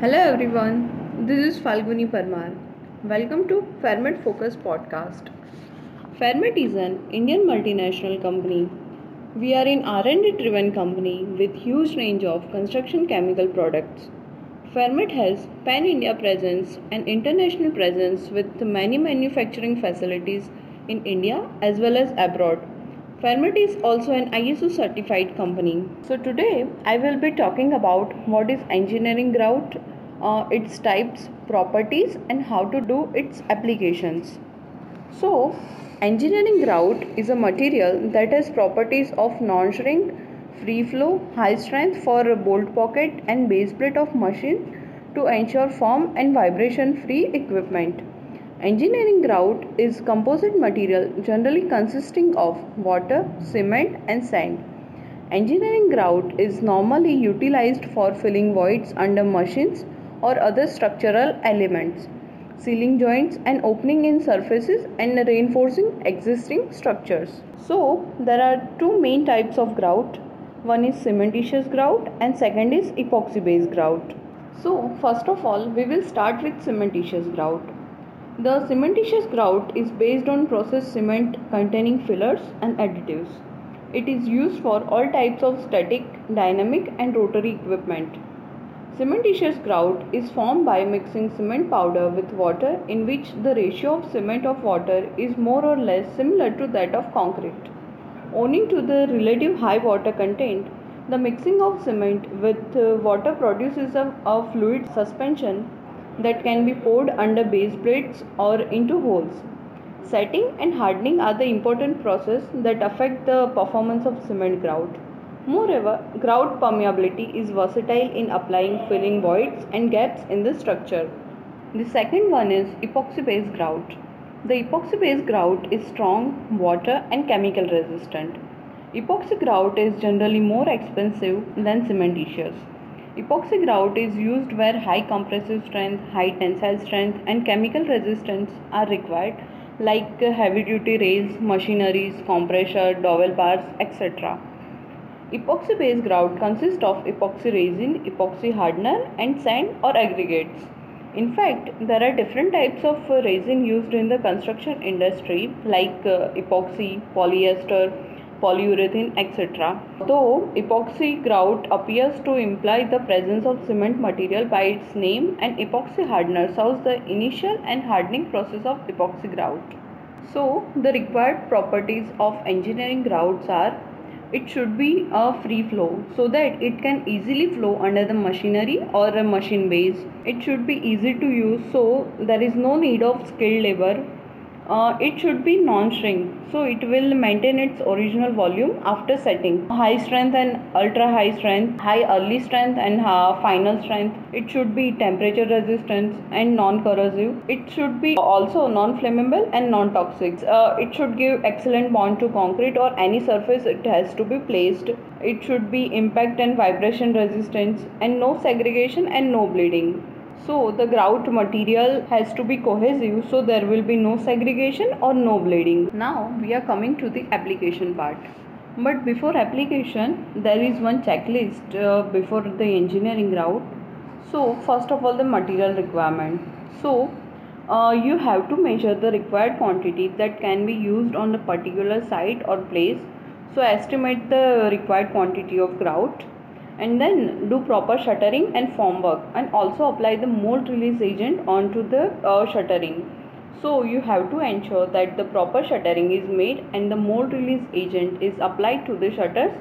Hello everyone, this is Falguni Parmar. Welcome to Fairmate Focus podcast. Fairmate is an Indian multinational company. We are an R&D driven company with huge range of construction chemical products. Fairmate has pan India presence and international presence with many manufacturing facilities in India as well as abroad. Fairmate is also an ISO certified company. So today I will be talking about what is engineering grout, uh, its types, properties and how to do its applications. So engineering grout is a material that has properties of non-shrink, free flow, high strength for bolt pocket and base plate of machine to ensure form and vibration free equipment. Engineering grout is composite material generally consisting of water, cement and sand. Engineering grout is normally utilized for filling voids under machines or other structural elements, sealing joints and opening in surfaces and reinforcing existing structures. So, there are two main types of grout. One is cementitious grout and second is epoxy based grout. So, first of all, we will start with cementitious grout. The cementitious grout is based on processed cement containing fillers and additives. It is used for all types of static, dynamic and rotary equipment. Cementitious grout is formed by mixing cement powder with water in which the ratio of cement of water is more or less similar to that of concrete. Owing to the relative high water content, the mixing of cement with uh, water produces a, a fluid suspension that can be poured under base plates or into holes. Setting and hardening are the important process that affect the performance of cement grout. Moreover, grout permeability is versatile in applying filling voids and gaps in the structure. The second one is epoxy based grout. The epoxy based grout is strong, water and chemical resistant. Epoxy grout is generally more expensive than cementitious. Epoxy grout is used where high compressive strength, high tensile strength, and chemical resistance are required, like heavy duty rails, machineries, compressor, dowel bars, etc. Epoxy based grout consists of epoxy resin, epoxy hardener, and sand or aggregates. In fact, there are different types of resin used in the construction industry, like uh, epoxy, polyester, polyurethane, etc. Though epoxy grout appears to imply the presence of cement material by its name, an epoxy hardener serves the initial and hardening process of epoxy grout. So, the required properties of engineering grouts are it should be a free flow so that it can easily flow under the machinery or a machine base. It should be easy to use so there is no need of skilled labor uh, it should be non-shrink so it will maintain its original volume after setting. High strength and ultra high strength high early strength and uh, final strength it should be temperature resistant and non-corrosive. It should be also non-flammable and non-toxic. Uh, it should give excellent bond to concrete or any surface it has to be placed. It should be impact and vibration resistance and no segregation and no bleeding so the grout material has to be cohesive so there will be no segregation or no bleeding. Now we are coming to the application part. But before application there is one checklist uh, before the engineering grout. So first of all the material requirement. So uh, you have to measure the required quantity that can be used on the particular site or place. So estimate the required quantity of grout and then do proper shuttering and form work and also apply the mold release agent onto the uh, shuttering. So you have to ensure that the proper shuttering is made and the mold release agent is applied to the shutters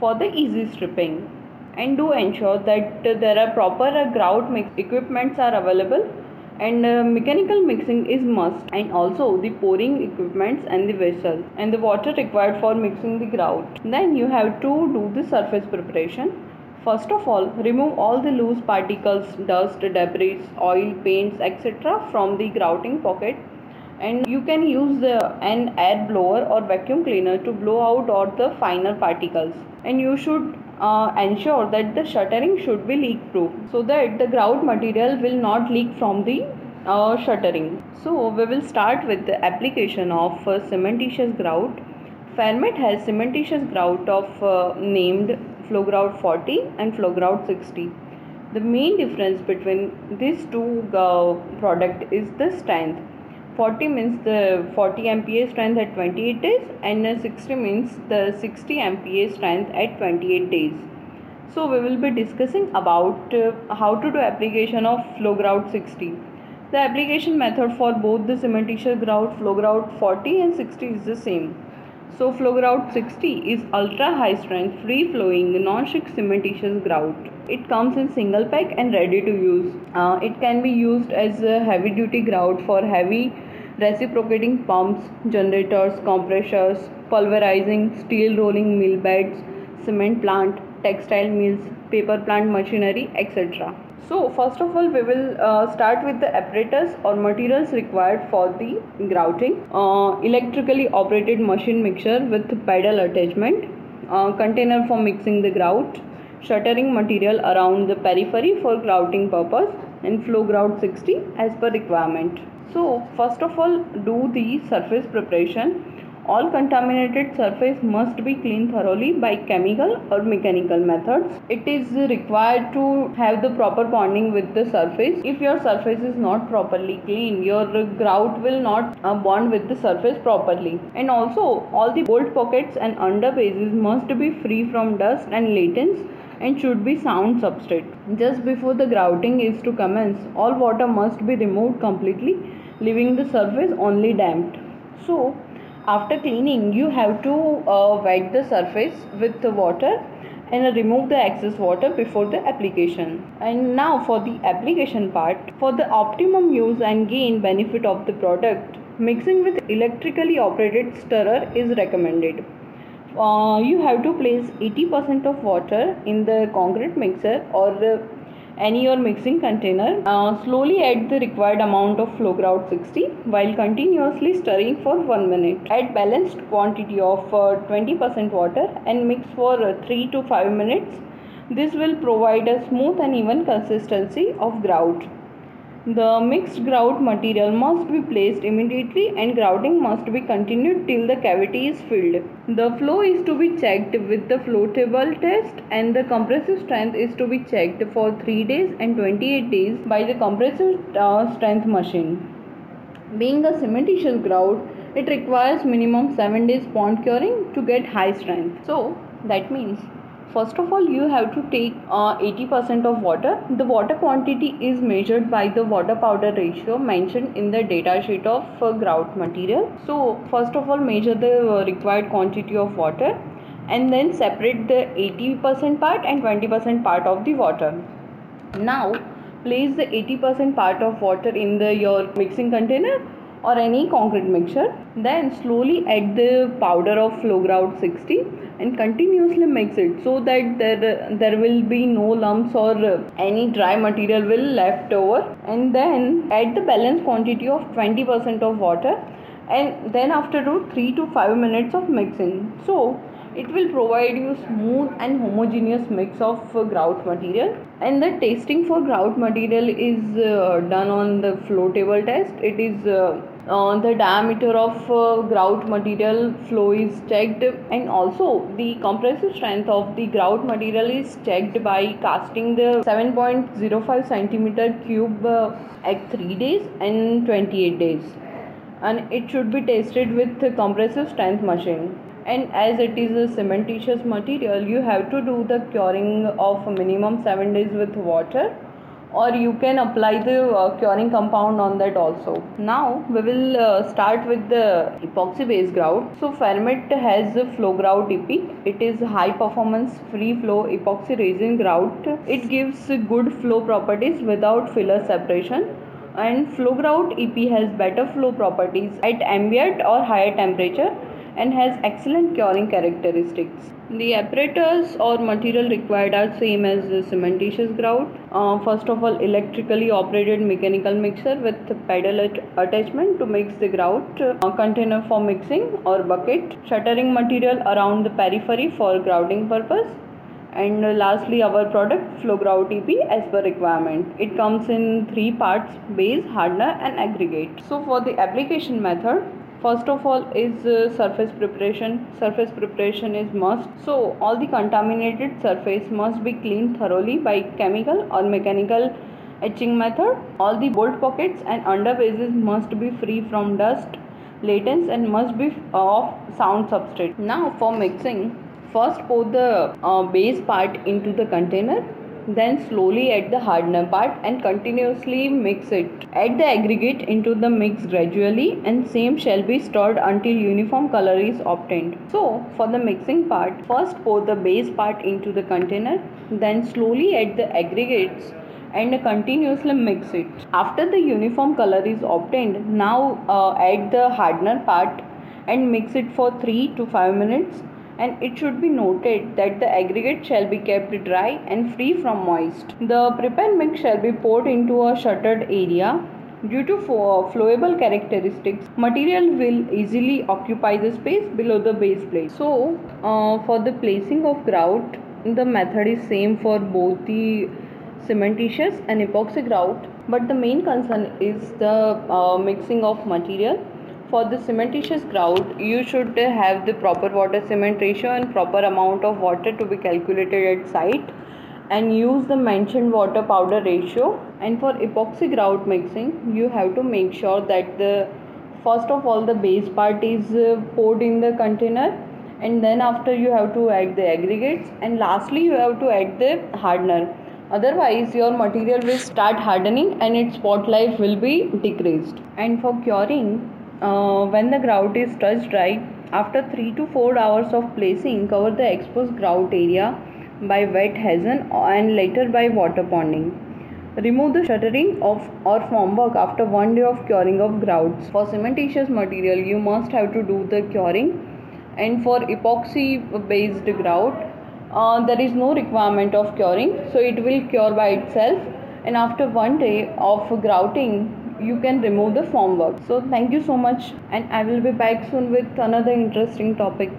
for the easy stripping. And do ensure that there are proper uh, grout mix equipments are available and uh, mechanical mixing is must and also the pouring equipments and the vessel and the water required for mixing the grout. Then you have to do the surface preparation First of all, remove all the loose particles, dust, debris, oil, paints, etc. from the grouting pocket and you can use the, an air blower or vacuum cleaner to blow out all the finer particles and you should uh, ensure that the shuttering should be leak proof so that the grout material will not leak from the uh, shuttering. So we will start with the application of uh, cementitious grout. Fairmate has cementitious grout of uh, named Flow Grout 40 and Flow Grout 60. The main difference between these two uh, product is the strength. 40 means the 40 MPa strength at 28 days and 60 means the 60 MPa strength at 28 days. So we will be discussing about uh, how to do application of flow grout 60. The application method for both the cementitious grout flow grout 40 and 60 is the same. So flow grout 60 is ultra high strength free flowing non-stick cementitious grout. It comes in single pack and ready to use. Uh, it can be used as a heavy duty grout for heavy reciprocating pumps, generators, compressors, pulverizing, steel rolling mill beds, cement plant, textile mills, paper plant machinery, etc. So first of all we will uh, start with the apparatus or materials required for the grouting. Uh, electrically operated machine mixer with pedal attachment, uh, container for mixing the grout, shuttering material around the periphery for grouting purpose and flow grout 60 as per requirement. So first of all do the surface preparation. All contaminated surface must be cleaned thoroughly by chemical or mechanical methods. It is required to have the proper bonding with the surface. If your surface is not properly clean, your grout will not uh, bond with the surface properly. And also all the bolt pockets and underbases must be free from dust and laitance and should be sound substrate. Just before the grouting is to commence, all water must be removed completely, leaving the surface only damped. So, after cleaning, you have to uh, wet the surface with the water and remove the excess water before the application. And now for the application part, for the optimum use and gain benefit of the product, mixing with electrically operated stirrer is recommended. Uh, you have to place 80% of water in the concrete mixer or any your mixing container. Uh, slowly add the required amount of flow grout 60 while continuously stirring for 1 minute. Add balanced quantity of 20% uh, water and mix for uh, 3 to 5 minutes. This will provide a smooth and even consistency of grout. The mixed grout material must be placed immediately and grouting must be continued till the cavity is filled. The flow is to be checked with the flow table test and the compressive strength is to be checked for 3 days and 28 days by the compressive uh, strength machine. Being a cementitious grout, it requires minimum 7 days pond curing to get high strength. So that means first of all you have to take uh, 80% of water. The water quantity is measured by the water powder ratio mentioned in the data sheet of uh, grout material. So first of all measure the uh, required quantity of water and then separate the 80% part and 20% part of the water. Now place the 80% part of water in the your mixing container or any concrete mixture then slowly add the powder of flow grout 60 and continuously mix it so that there there will be no lumps or any dry material will left over. And then add the balanced quantity of 20% of water and then after do 3 to 5 minutes of mixing. So it will provide you smooth and homogeneous mix of grout material. And the testing for grout material is uh, done on the flow table test. It is uh, uh, the diameter of uh, grout material flow is checked and also the compressive strength of the grout material is checked by casting the 7.05 centimeter cube uh, at 3 days and 28 days. And it should be tested with compressive strength machine. And as it is a cementitious material you have to do the curing of minimum 7 days with water or you can apply the uh, curing compound on that also. Now we will uh, start with the epoxy based grout. So Fairmate has the flow grout ep it is high performance free flow epoxy resin grout. It gives good flow properties without filler separation. And flow grout ep has better flow properties at ambient or higher temperature and has excellent curing characteristics. The apparatus or material required are same as the cementitious grout. Uh, first of all, electrically operated mechanical mixer with pedal attachment to mix the grout, uh, container for mixing or bucket, shuttering material around the periphery for grouting purpose, and lastly our product flow grout ep as per requirement it comes in three parts base hardener and aggregate so for the application method first of all is uh, surface preparation. Surface preparation is must. So all the contaminated surface must be cleaned thoroughly by chemical or mechanical etching method. All the bolt pockets and under bases must be free from dust laitance and must be of sound substrate. Now for mixing first pour the uh, base part into the container then slowly add the hardener part and continuously mix it. Add the aggregate into the mix gradually and same shall be stirred until uniform color is obtained. So for the mixing part, first pour the base part into the container, then slowly add the aggregates and continuously mix it. After the uniform color is obtained, now uh, add the hardener part and mix it for 3 to 5 minutes and it should be noted that the aggregate shall be kept dry and free from moist. The prepared mix shall be poured into a shuttered area. Due to flowable characteristics, material will easily occupy the space below the base plate. So, uh, for the placing of grout, the method is same for both the cementitious and epoxy grout, but the main concern is the uh, mixing of material for the cementitious grout you should have the proper water cement ratio and proper amount of water to be calculated at site and use the mentioned water powder ratio. And for epoxy grout mixing you have to make sure that the first of all the base part is uh, poured in the container and then after you have to add the aggregates. And lastly you have to add the hardener. Otherwise your material will start hardening and its spot life will be decreased. And for curing uh, when the grout is touch dry, after 3 to 4 hours of placing, cover the exposed grout area by wet hessian and later by water ponding. Remove the shuttering of or formwork after one day of curing of grouts. For cementitious material, you must have to do the curing, and for epoxy based grout, uh, there is no requirement of curing, so it will cure by itself. And after one day of grouting, you can remove the formwork. So thank you so much and i will be back soon with another interesting topic